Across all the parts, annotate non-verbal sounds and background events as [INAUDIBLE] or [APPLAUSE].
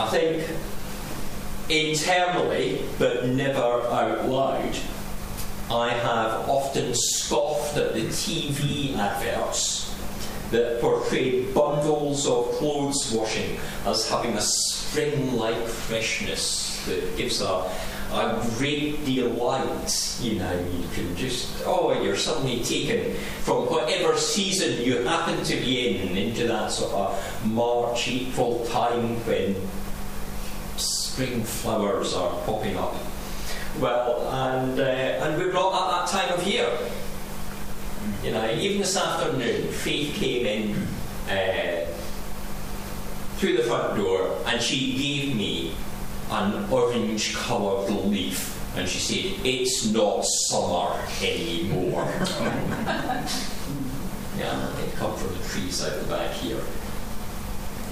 I think internally, but never out loud, I have often scoffed at the TV adverts that portray bundles of clothes washing as having a spring like freshness that gives a, a great delight. You know, you can just, oh, you're suddenly taken from whatever season you happen to be in into that sort of March, April time when spring flowers are popping up. Well, and, uh, and we're not at that time of year. You know, even this afternoon, Faith came in uh, through the front door and she gave me an orange coloured leaf and she said, It's not summer anymore. [LAUGHS] yeah, it come from the trees out the back here.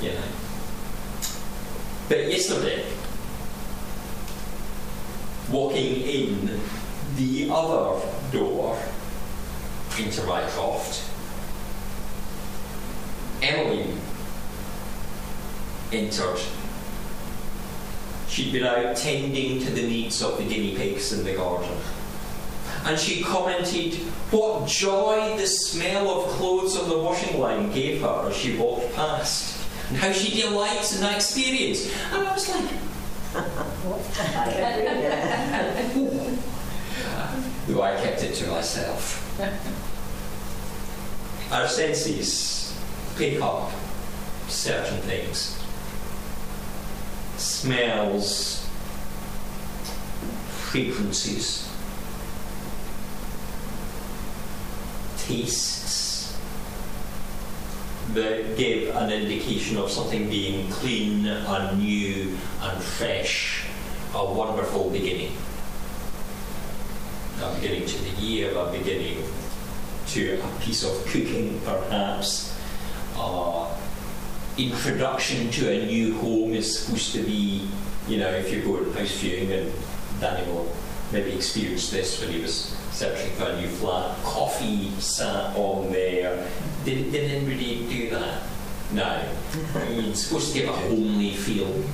You know. But yesterday, walking in the other door into Mycroft, Emily entered. She'd been out tending to the needs of the guinea pigs in the garden. And she commented what joy the smell of clothes on the washing line gave her as she walked past, and how she delights in that experience. And I was like, [LAUGHS] [LAUGHS] Though I kept it to myself. [LAUGHS] Our senses pick up certain things smells, frequencies, tastes that give an indication of something being clean and new and fresh, a wonderful beginning. A beginning to the year, a beginning to a piece of cooking, perhaps. Uh, introduction to a new home is supposed to be, you know, if you're going house viewing, and Danny will maybe experience this when he was searching for a new flat. Coffee sat on there. Did, did anybody do that? No. I mean, it's supposed to give a homely feel,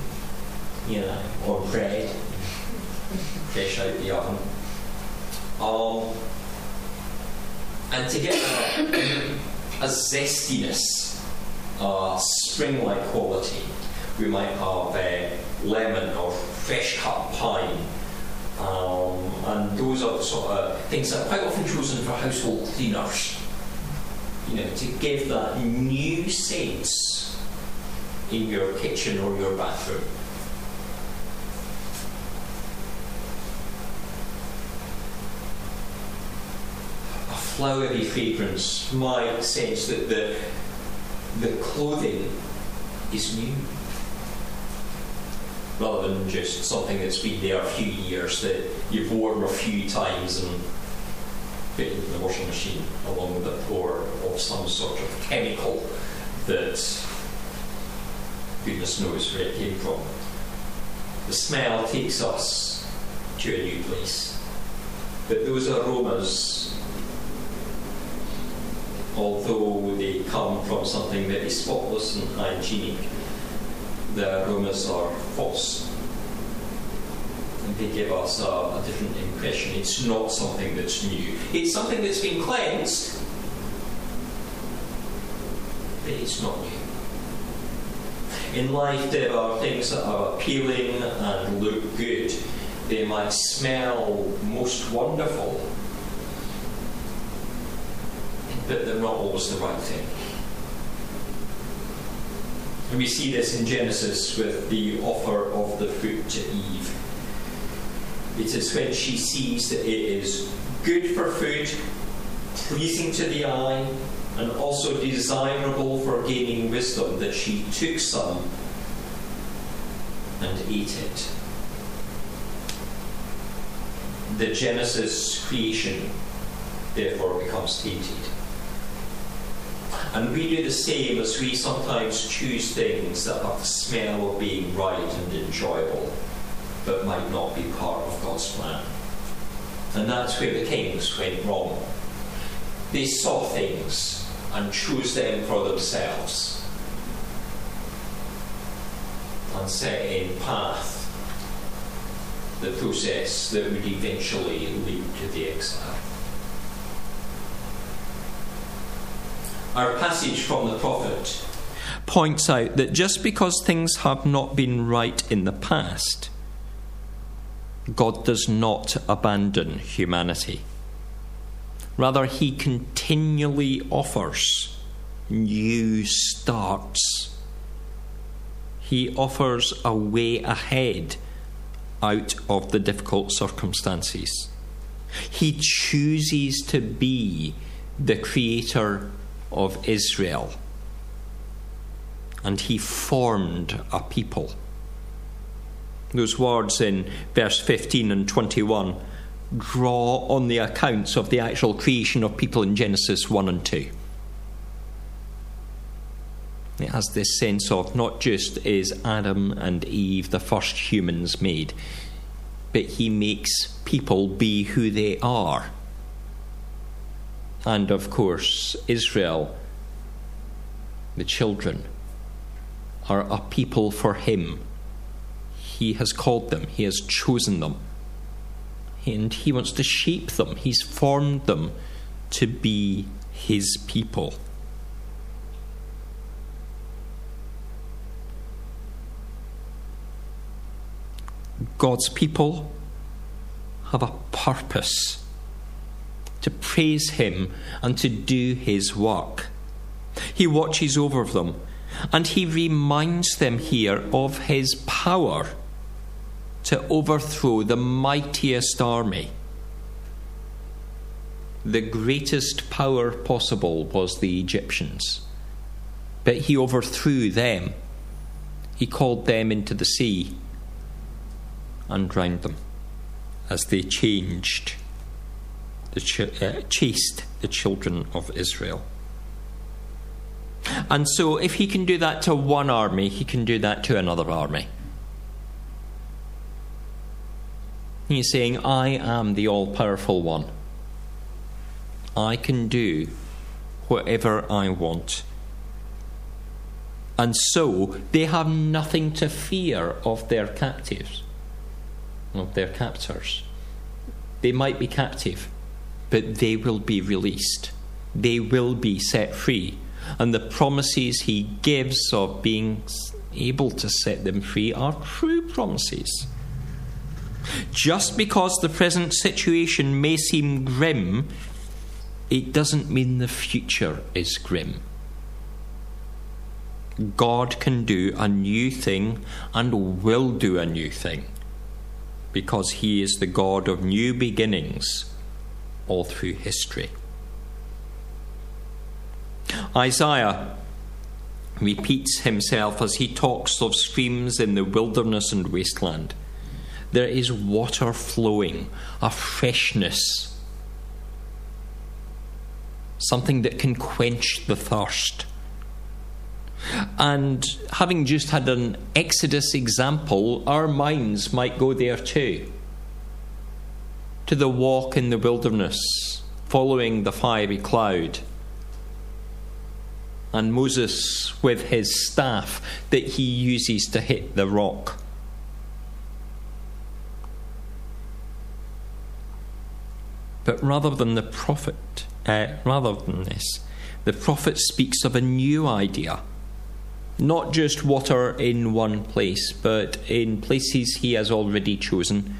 you know, or bread [LAUGHS] fresh out the oven. And to get a, a zestiness, a spring-like quality, we might have uh, lemon or fresh cut pine. Um, and those are the sort of things that are quite often chosen for household cleaners. You know, to give that new sense in your kitchen or your bathroom. A flowery fragrance my sense that the the clothing is new rather than just something that's been there a few years that you've worn a few times and put into the washing machine along with a pour of some sort of chemical that goodness knows where it came from. The smell takes us to a new place. But those aromas, although they come from something very spotless and hygienic, the aromas are false. They give us a, a, different impression. It's not something that's new. It's something that's been cleansed, but it's not new. In life, there are things that are appealing and look good. They might smell most wonderful, but they're not always the right thing. And we see this in Genesis with the offer of the fruit to Eve. It is when she sees that it is good for food, pleasing to the eye, and also desirable for gaining wisdom that she took some and ate it. The Genesis creation therefore becomes tainted. And we do the same as we sometimes choose things that have the smell of being right and enjoyable, but might not be part of God's plan. And that's where the kings went wrong. They saw things and chose them for themselves. And set in path the process that would eventually lead to the exile. Our passage from the prophet points out that just because things have not been right in the past, God does not abandon humanity. Rather, He continually offers new starts. He offers a way ahead out of the difficult circumstances. He chooses to be the creator of Israel. And he formed a people. Those words in verse 15 and 21 draw on the accounts of the actual creation of people in Genesis 1 and 2. It has this sense of not just is Adam and Eve the first humans made, but he makes people be who they are. And of course, Israel, the children, are a people for him. He has called them, he has chosen them, and he wants to shape them. He's formed them to be his people. God's people have a purpose to praise Him and to do His work. He watches over them and He reminds them here of His power to overthrow the mightiest army. The greatest power possible was the Egyptians, but He overthrew them. He called them into the sea and drowned them as they changed, the ch- uh, chased the children of Israel. And so, if he can do that to one army, he can do that to another army. He's saying, I am the all powerful one. I can do whatever I want. And so, they have nothing to fear of their captives of their captors. They might be captive, but they will be released. They will be set free. And the promises he gives of being able to set them free are true promises. Just because the present situation may seem grim, it doesn't mean the future is grim. God can do a new thing and will do a new thing because he is the God of new beginnings all through history. Isaiah repeats himself as he talks of streams in the wilderness and wasteland. There is water flowing, a freshness, something that can quench the thirst. And having just had an Exodus example, our minds might go there too. To the walk in the wilderness, following the fiery cloud. And Moses with his staff that he uses to hit the rock. But rather than the prophet, uh, rather than this, the prophet speaks of a new idea not just water in one place, but in places he has already chosen,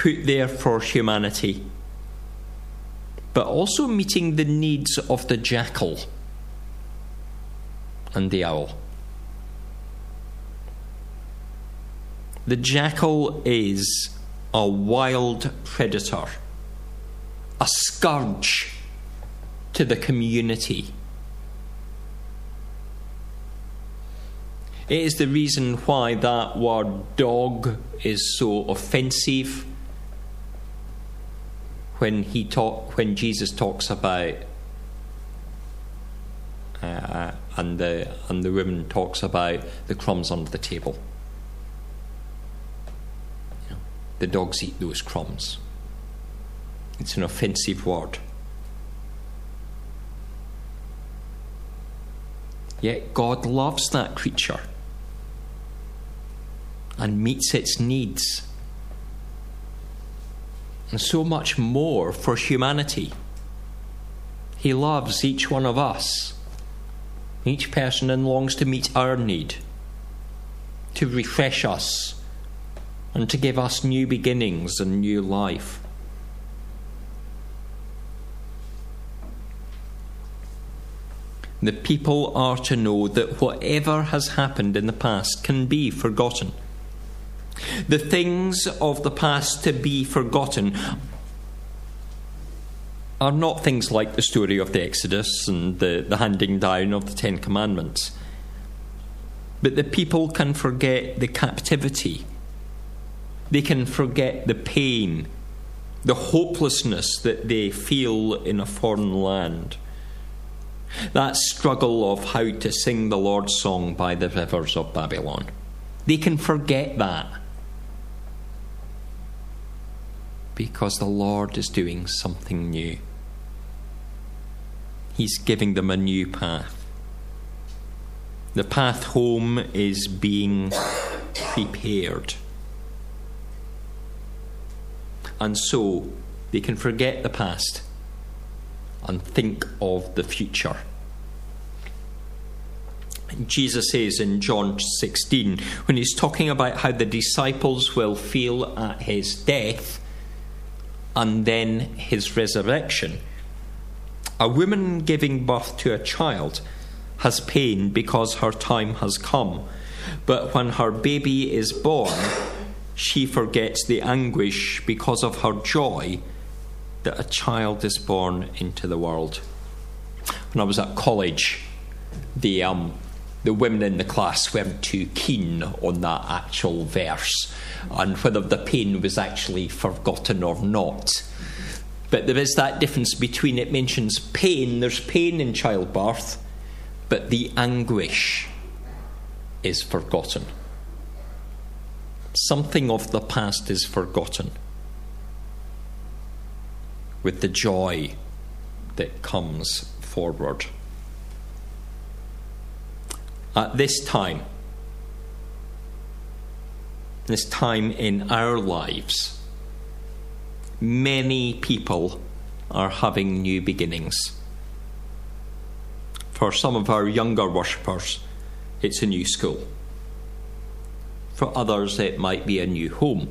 put there for humanity, but also meeting the needs of the jackal and the owl. The jackal is a wild predator, a scourge to the community It is the reason why that word dog is so offensive when he talk when Jesus talks about uh, and the and the woman talks about the crumbs under the table. You know, the dogs eat those crumbs. It's an offensive word. Yet God loves that creature and meets its needs. And so much more for humanity. He loves each one of us. Each person and longs to meet our need, to refresh us, and to give us new beginnings and new life. The people are to know that whatever has happened in the past can be forgotten. The things of the past to be forgotten are not things like the story of the Exodus and the, the handing down of the Ten Commandments. But the people can forget the captivity, they can forget the pain, the hopelessness that they feel in a foreign land. That struggle of how to sing the Lord's song by the rivers of Babylon. They can forget that. Because the Lord is doing something new. He's giving them a new path. The path home is being prepared. And so they can forget the past and think of the future. Jesus says in John 16, when he's talking about how the disciples will feel at his death and then his resurrection, a woman giving birth to a child has pain because her time has come, but when her baby is born, she forgets the anguish because of her joy that a child is born into the world. When I was at college, the um, the women in the class weren't too keen on that actual verse and whether the pain was actually forgotten or not. But there is that difference between it mentions pain, there's pain in childbirth, but the anguish is forgotten. Something of the past is forgotten with the joy that comes forward. At this time, this time in our lives, many people are having new beginnings. For some of our younger worshippers, it's a new school. For others, it might be a new home.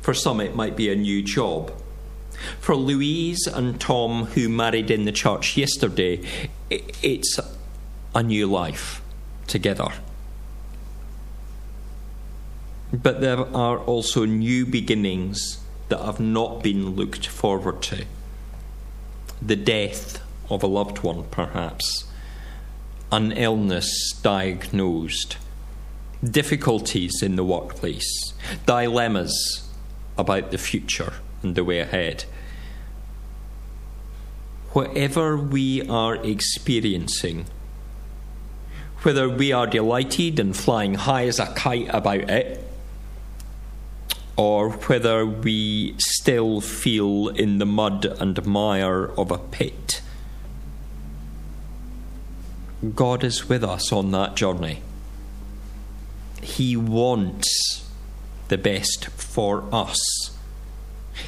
For some, it might be a new job. For Louise and Tom, who married in the church yesterday, it's a new life together. But there are also new beginnings that have not been looked forward to. The death of a loved one, perhaps, an illness diagnosed, difficulties in the workplace, dilemmas about the future and the way ahead. Whatever we are experiencing, whether we are delighted and flying high as a kite about it, or whether we still feel in the mud and mire of a pit. God is with us on that journey. He wants the best for us.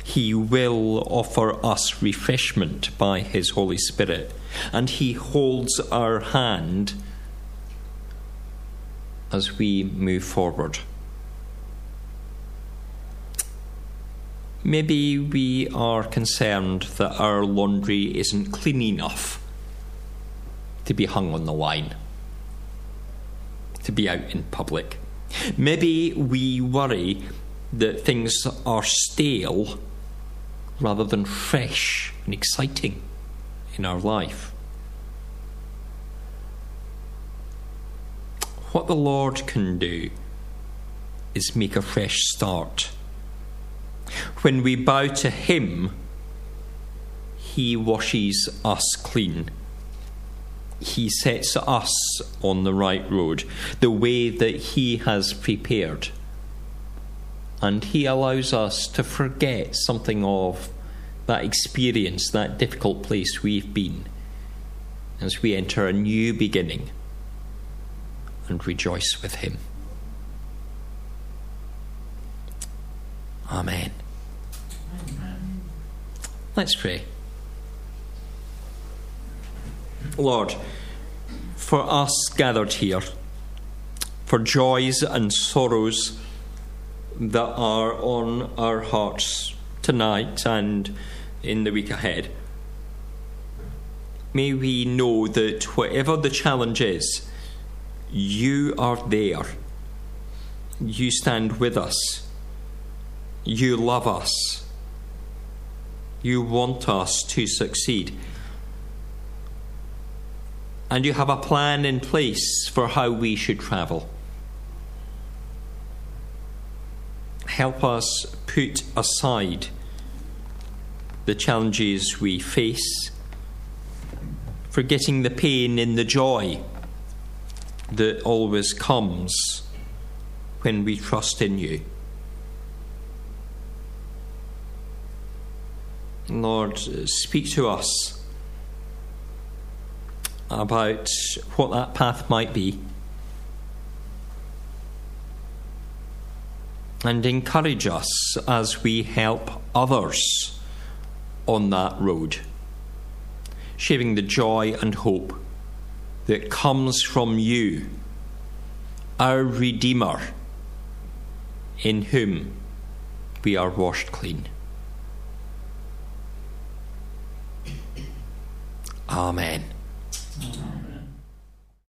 He will offer us refreshment by His Holy Spirit, and He holds our hand as we move forward. Maybe we are concerned that our laundry isn't clean enough to be hung on the line, to be out in public. Maybe we worry that things are stale rather than fresh and exciting in our life. What the Lord can do is make a fresh start when we bow to Him, He washes us clean. He sets us on the right road, the way that He has prepared. And He allows us to forget something of that experience, that difficult place we've been, as we enter a new beginning and rejoice with him. Amen. Amen. Let's pray. Lord, for us gathered here, for joys and sorrows that are on our hearts tonight and in the week ahead, may we know that whatever the challenge is, you are there. You stand with us. You love us. You want us to succeed. And you have a plan in place for how we should travel. Help us put aside the challenges we face, forgetting the pain in the joy that always comes when we trust in you. Lord, speak to us about what that path might be. And encourage us as we help others on that road, sharing the joy and hope that comes from you, our Redeemer, in whom we are washed clean. Amen.